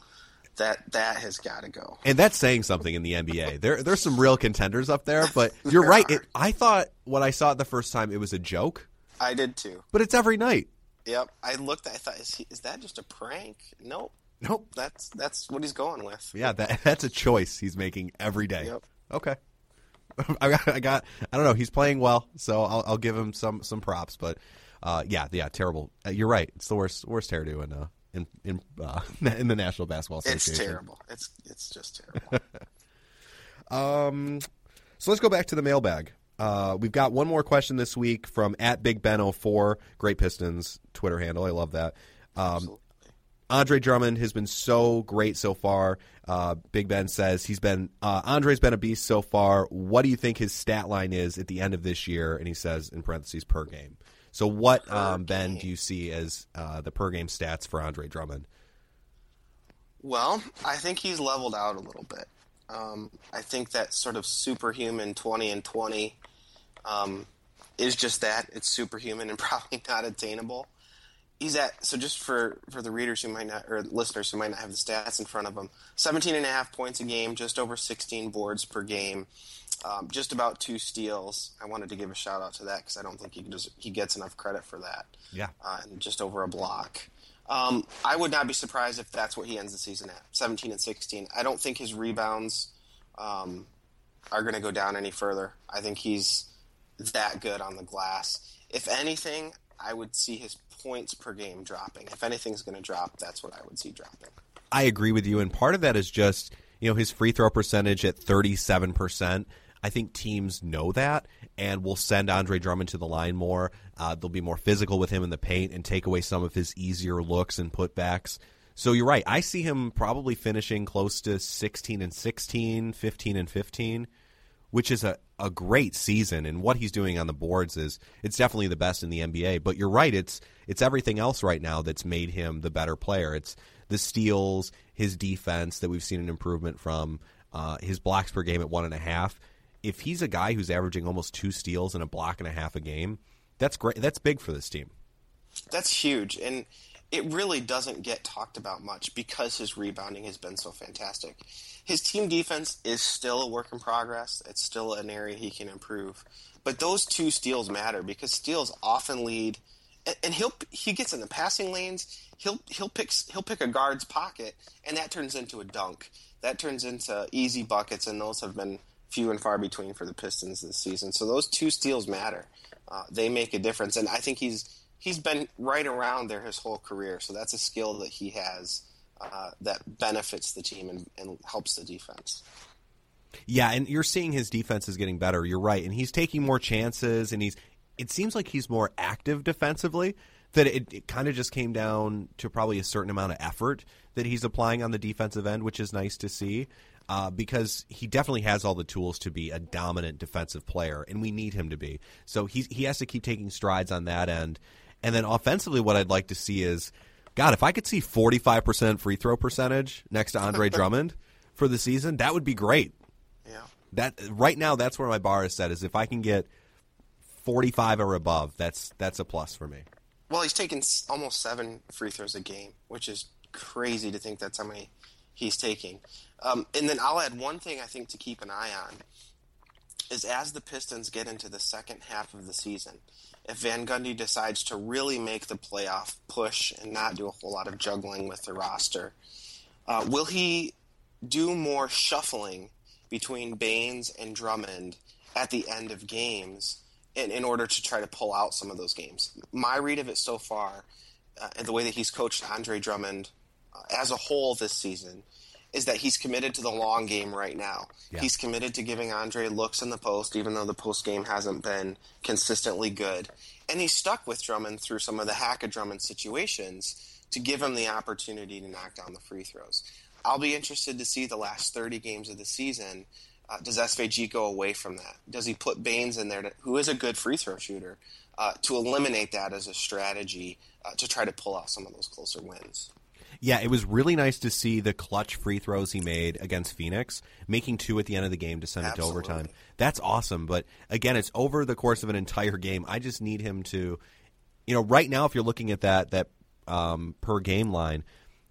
that that has got to go.
And that's saying something in the NBA. There, there's some real contenders up there, but you're
There
right. It, I thought when I saw it the first time, it was a joke,
I did too.
but it's every night.
Yep, I looked. I thought, is, he, is that just a prank? Nope.
Nope.
That's that's what he's going with.
Yeah, that that's a choice he's making every day.
Yep.
Okay. I got, I got, I don't know. He's playing well, so I'll, I'll give him some some props. But uh, yeah, yeah, terrible. Uh, you're right. It's the worst worst hairdo in uh, in in uh, in the National Basketball Association.
It's terrible. It's it's just terrible.
Um, so let's go back to the mailbag. Uh, we've got one more question this week from at Big Ben 04 Great Pistons Twitter handle. I love that. Um. Andre Drummond has been so great so far. Uh, Big Ben says he's been uh, Andre's been a beast so far. What do you think his stat line is at the end of this year? And he says in parentheses per game. So what um, Ben do you see as uh, the per game stats for Andre Drummond?
Well, I think he's leveled out a little bit. Um, I think that sort of superhuman 20 and 20 um, is just that. It's superhuman and probably not attainable. He's at, so just for, for the readers who might not, or listeners who might not have the stats in front of them, 17 and a half points a game, just over 16 boards per game, um, just about two steals. I wanted to give a shout out to that because I don't think he, does, he gets enough credit for that
Yeah.
uh, and just over a block. Um, I would not be surprised if that's what he ends the season at 17 and 16. I don't think his rebounds um, are going to go down any further. I think he's that good on the glass. If anything, I would see his points per game dropping. If anything's going to drop, that's what I would see dropping.
I agree with you, and part of that is just you know his free throw percentage at thirty seven percent. I think teams know that and will send Andre Drummond to the line more. Uh, they'll be more physical with him in the paint and take away some of his easier looks and putbacks. So you're right. I see him probably finishing close to 16 and 16, 15 and 15, which is a, a great season. And what he's doing on the boards is it's definitely the best in the NBA. But you're right. It's it's everything else right now that's made him the better player. It's the steals, his defense that we've seen an improvement from, uh, his blocks per game at one and a half. If he's a guy who's averaging almost two steals and a block and a half a game, that's great. That's big for this team.
That's huge, and it really doesn't get talked about much because his rebounding has been so fantastic. His team defense is still a work in progress. It's still an area he can improve. But those two steals matter because steals often lead, and, he'll he gets in the passing lanes. He'll he'll pick he'll pick a guard's pocket, and that turns into a dunk. That turns into easy buckets, and those have been few and far between for the Pistons this season. So those two steals matter. Uh, they make a difference, and I think he's he's been right around there his whole career. So that's a skill that he has uh, that benefits the team and, and helps the defense.
Yeah, and you're seeing his defense is getting better. You're right, and he's taking more chances, and he's. It seems like he's more active defensively. That it, it kind of just came down to probably a certain amount of effort that he's applying on the defensive end, which is nice to see. Uh, because he definitely has all the tools to be a dominant defensive player, and we need him to be. So he's, he has to keep taking strides on that end. And then offensively, what I'd like to see is, God, if I could see 45% free throw percentage next to Andre Drummond for the season, that would be great.
Yeah.
That right now, that's where my bar is set. Is if I can get 45 or above, that's that's a plus for me.
Well, he's taking almost seven free throws a game, which is crazy to think that's how many he's taking. Um, and then I'll add one thing I think to keep an eye on is as the Pistons get into the second half of the season, if Van Gundy decides to really make the playoff push and not do a whole lot of juggling with the roster, uh, will he do more shuffling between Baynes and Drummond at the end of games in, in order to try to pull out some of those games? My read of it so far, uh, and the way that he's coached Andre Drummond uh, as a whole this season, is that he's committed to the long game right now.
Yeah.
He's committed to giving Andre looks in the post, even though the post game hasn't been consistently good. And he's stuck with Drummond through some of the hack of Drummond situations to give him the opportunity to knock down the free throws. I'll be interested to see the last 30 games of the season. Uh, does SVG go away from that? Does he put Baynes in there, to, who is a good free throw shooter, uh, to eliminate that as a strategy uh, to try to pull out some of those closer wins?
Yeah, it was really nice to see the clutch free throws he made against Phoenix, making two at the end of the game to send
Absolutely.
it to overtime. That's awesome. But again, it's over the course of an entire game. I just need him to, you know, right now, if you're looking at that that um, per game line,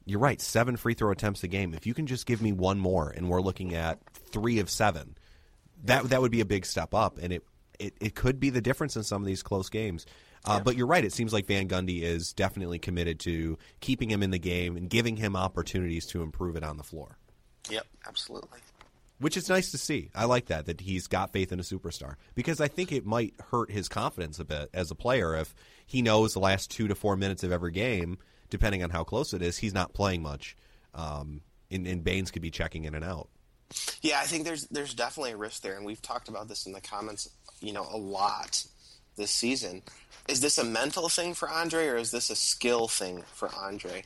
you're right, seven free throw attempts a game. If you can just give me one more, and we're looking at three of seven, that that would be a big step up, and it it, it could be the difference in some of these close games. Uh, But you're right. It seems like Van Gundy is definitely committed to keeping him in the game and giving him opportunities to improve it on the floor,
Yep, absolutely.
which is nice to see. I like that that he's got faith in a superstar because I think it might hurt his confidence a bit as a player if he knows the last two to four minutes of every game, depending on how close it is, he's not playing much, um, and, and Baynes could be checking in and out.
Yeah, I think there's there's definitely a risk there, and we've talked about this in the comments, you know, a lot this season. Is this a mental thing for Andre, or is this a skill thing for Andre?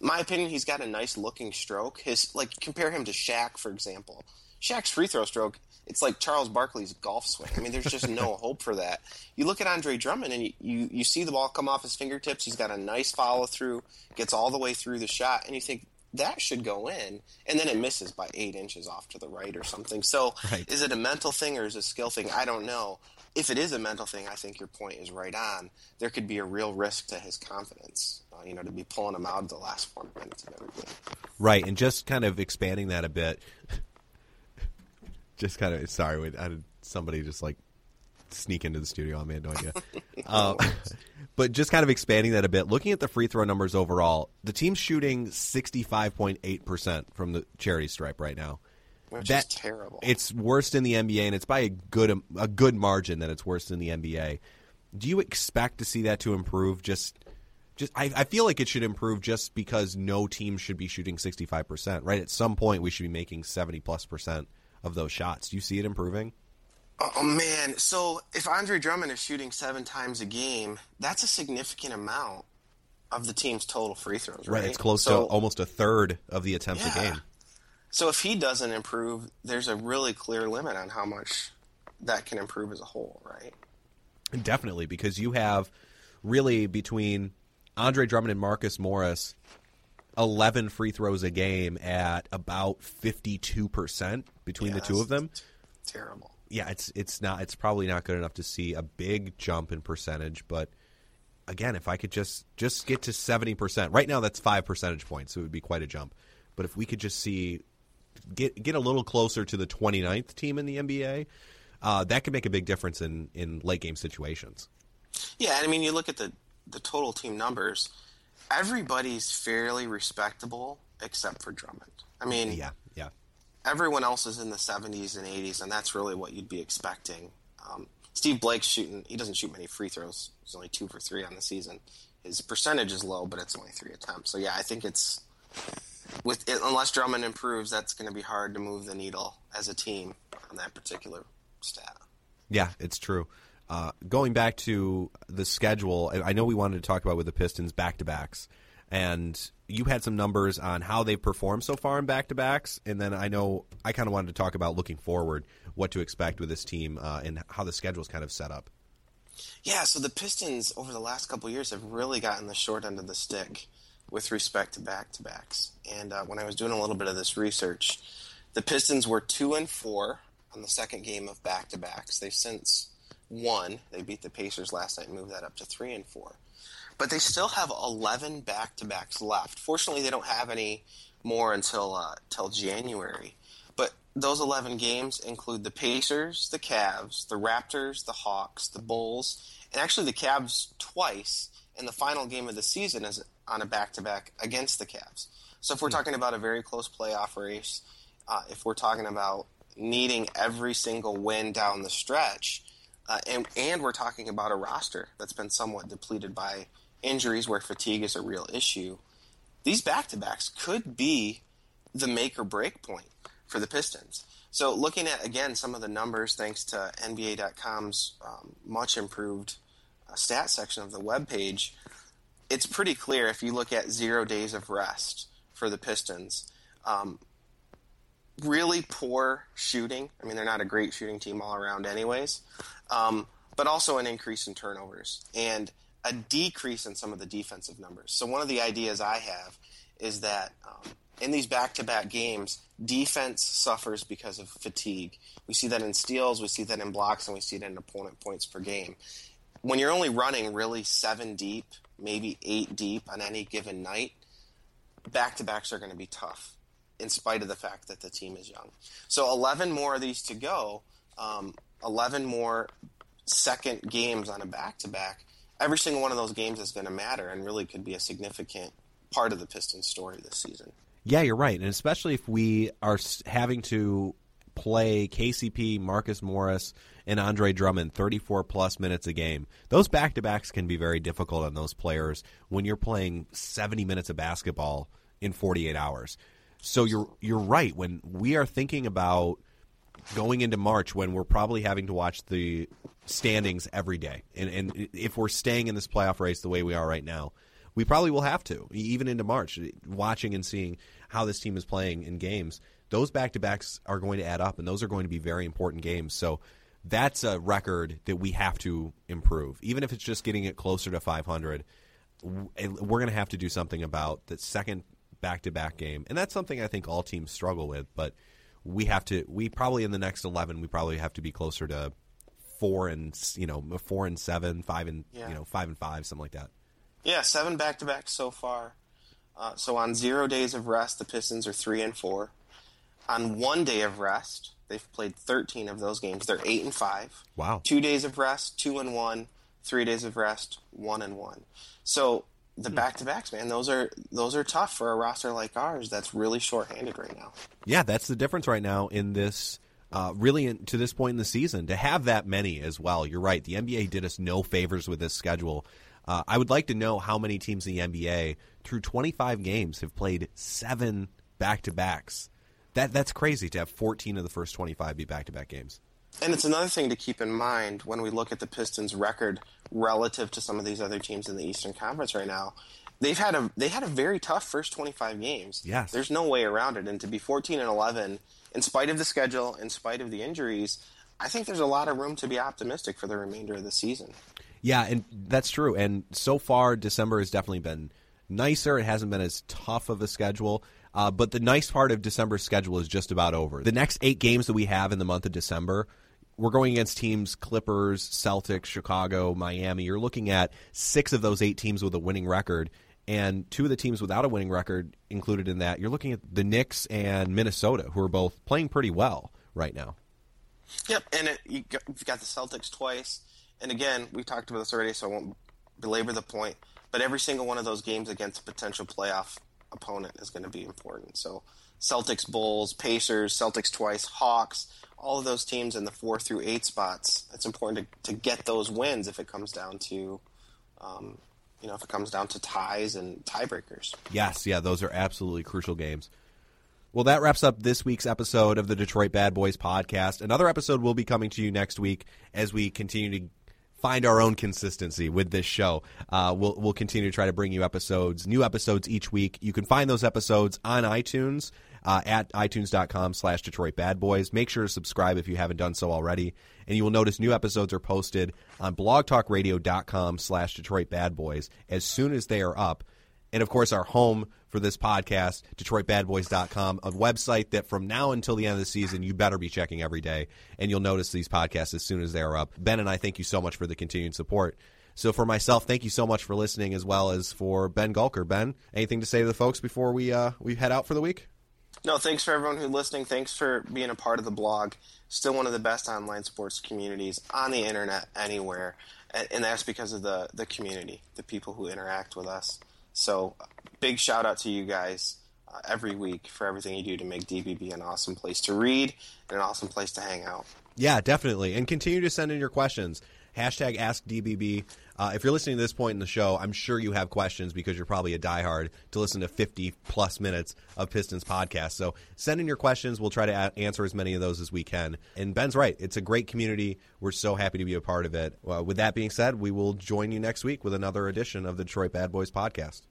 My opinion, he's got a nice looking stroke. His like compare him to Shaq, for example. Shaq's free throw stroke, it's like Charles Barkley's golf swing. I mean, there's just no hope for that. You look at Andre Drummond, and you, you you see the ball come off his fingertips. He's got a nice follow through, gets all the way through the shot, and you think that should go in, and then it misses by eight inches off to the right or something. So,
Right.
is it a mental thing or is it a skill thing? I don't know. If it is a mental thing, I think your point is right on. There could be a real risk to his confidence, uh, you know, to be pulling him out of the last four minutes of every game.
Right, and just kind of expanding that a bit. just kind of sorry, I had somebody just like sneak into the studio. I had no idea. um, but just kind of expanding that a bit. Looking at the free throw numbers overall, the team's shooting sixty five point eight percent from the charity stripe right now.
Which
That-
terrible.
It's worst in the NBA, and it's by a good um, a good margin that it's worse in the NBA. Do you expect to see that to improve? Just, just I, I feel like it should improve just because no team should be shooting sixty five percent. Right at some point, we should be making seventy plus percent of those shots. Do you see it improving?
Oh, oh man! So if Andre Drummond is shooting seven times a game, that's a significant amount of the team's total free throws, right?
Right, it's close
so,
to almost a third of the attempts a game.
So if he doesn't improve, there's a really clear limit on how much that can improve as a whole, right?
Definitely, because you have really between Andre Drummond and Marcus Morris, eleven free throws a game at about fifty-two percent between the
Yeah,
two of them.
Terrible.
Yeah, it's it's not it's probably not good enough to see a big jump in percentage, but again, if I could just just get to seventy percent, right now that's five percentage points, so it would be quite a jump. But if we could just see get get a little closer to the 29th team in the NBA, uh, that could make a big difference in in late game situations.
Yeah, and I mean, you look at the the total team numbers. Everybody's fairly respectable except for Drummond. I mean,
Yeah, yeah.
everyone else is in the 70s and 80s, and that's really what you'd be expecting. Um, Steve Blake's shooting; he doesn't shoot many free throws. He's only two for three on the season. His percentage is low, but it's only three attempts. So yeah, I think it's with unless Drummond improves, that's going to be hard to move the needle as a team on that particular stat.
Yeah, it's true. Uh, going back to the schedule, I know we wanted to talk about with the Pistons back to backs, and you had some numbers on how they've performed so far in back to backs, and then I know I kind of wanted to talk about looking forward, what to expect with this team, uh, and how the schedule is kind of set up.
Yeah, so the Pistons over the last couple years have really gotten the short end of the stick with respect to back to backs. And uh, when I was doing a little bit of this research, the Pistons were two and four on the second game of back to backs. They've since won. They beat the Pacers last night and moved that up to three and four. But they still have 11 back to backs left. Fortunately, they don't have any more until uh, till January. But those 11 games include the Pacers, the Cavs, the Raptors, the Hawks, the Bulls, and actually the Cavs twice in the final game of the season is on a back to back against the Cavs. So if we're hmm. talking about a very close playoff race, uh, if we're talking about needing every single win down the stretch, uh, and and we're talking about a roster that's been somewhat depleted by injuries where fatigue is a real issue. These back to backs could be the make or break point for the Pistons. So looking at again some of the numbers, thanks to NBA.com's um, much improved stat section of the web page, it's pretty clear if you look at zero days of rest for the Pistons. Um, really poor shooting. I mean, they're not a great shooting team all around, anyways. Um, but also an increase in turnovers and a decrease in some of the defensive numbers. So one of the ideas I have is that um, in these back-to-back games, defense suffers because of fatigue. We see that in steals, we see that in blocks, and we see it in opponent points per game. When you're only running really seven deep, maybe eight deep on any given night, back-to-backs are going to be tough in spite of the fact that the team is young. So 11 more of these to go, um, 11 more second games on a back to back. Every single one of those games is going to matter and really could be a significant part of the Pistons story this season.
Yeah, you're right. And especially if we are having to play KCP, Marcus Morris, and Andre Drummond 34 plus minutes a game. Those back to backs can be very difficult on those players when you're playing 70 minutes of basketball in 48 hours. So you're you're right when we are thinking about going into March when we're probably having to watch the standings every day, and and if we're staying in this playoff race the way we are right now, we probably will have to even into March, watching and seeing how this team is playing in games. Those back to backs are going to add up, and those are going to be very important games. So that's a record that we have to improve, even if it's just getting it closer to 500. We're going to have to do something about the second back to back game, and that's something I think all teams struggle with. But we have to. We probably in the next eleven, we probably have to be closer to four and you know four and seven, five and yeah. you know five and five, something like that.
Yeah, seven back to back so far. Uh, so on zero days of rest, the Pistons are three and four. On one day of rest, they've played thirteen of those games. They're eight and five.
Wow.
Two days of rest, two and one. Three days of rest, one and one. So the back to backs, man. Those are those are tough for a roster like ours that's really short-handed right now.
Yeah, that's the difference right now in this. Uh, really, in, to this point in the season, to have that many as well. You're right. The NBA did us no favors with this schedule. Uh, I would like to know how many teams in the NBA through 25 games have played seven back to backs. That that's crazy to have 14 of the first 25 be back to back games.
And it's another thing to keep in mind when we look at the Pistons' record relative to some of these other teams in the Eastern Conference right now. They've had a they had a very tough first 25 games.
Yes.
There's no way around it and to be 14 and 11 in spite of the schedule, in spite of the injuries, I think there's a lot of room to be optimistic for the remainder of the season.
Yeah, and that's true. And so far December has definitely been nicer. It hasn't been as tough of a schedule. Uh, but the nice part of December's schedule is just about over. The next eight games that we have in the month of December we're going against teams Clippers, Celtics, Chicago, Miami. You're looking at six of those eight teams with a winning record, and two of the teams without a winning record included in that. You're looking at the Knicks and Minnesota, who are both playing pretty well right now.
Yep, and it, you got, you've got the Celtics twice, and again, we talked about this already, so I won't belabor the point. But every single one of those games against potential playoff opponent is going to be important. So Celtics, Bulls, Pacers, Celtics twice, Hawks all of those teams in the four through eight spots, it's important to, to get those wins if it comes down to um, you know, if it comes down to ties and tiebreakers.
Yes, yeah, those are absolutely crucial games. Well, that wraps up this week's episode of the Detroit Bad Boys podcast. Another episode will be coming to you next week as we continue to find our own consistency with this show. Uh, we'll we'll continue to try to bring you episodes, new episodes each week. You can find those episodes on iTunes uh, at itunes.com slash Detroit Bad Boys. Make sure to subscribe if you haven't done so already. And you will notice new episodes are posted on blogtalkradio.com slash Detroit Bad Boys as soon as they are up. And of course, our home for this podcast, DetroitBadBoys.com, a website that from now until the end of the season, you better be checking every day. And you'll notice these podcasts as soon as they are up. Ben and I thank you so much for the continued support. So for myself, thank you so much for listening, as well as for Ben Gulker. Ben, anything to say to the folks before we uh, we head out for the week?
No, thanks for everyone who's listening. Thanks for being a part of the blog. Still one of the best online sports communities on the internet anywhere, and, and that's because of the the community, the people who interact with us. So, big shout out to you guys uh, every week for everything you do to make DBB an awesome place to read and an awesome place to hang out.
Yeah, definitely. And continue to send in your questions. Hashtag AskDBB. Uh, if you're listening to this point in the show, I'm sure you have questions because you're probably a diehard to listen to 50 plus minutes of Pistons podcast. So send in your questions. We'll try to a- answer as many of those as we can. And Ben's right. It's a great community. We're so happy to be a part of it. Uh, with that being said, we will join you next week with another edition of the Detroit Bad Boys podcast.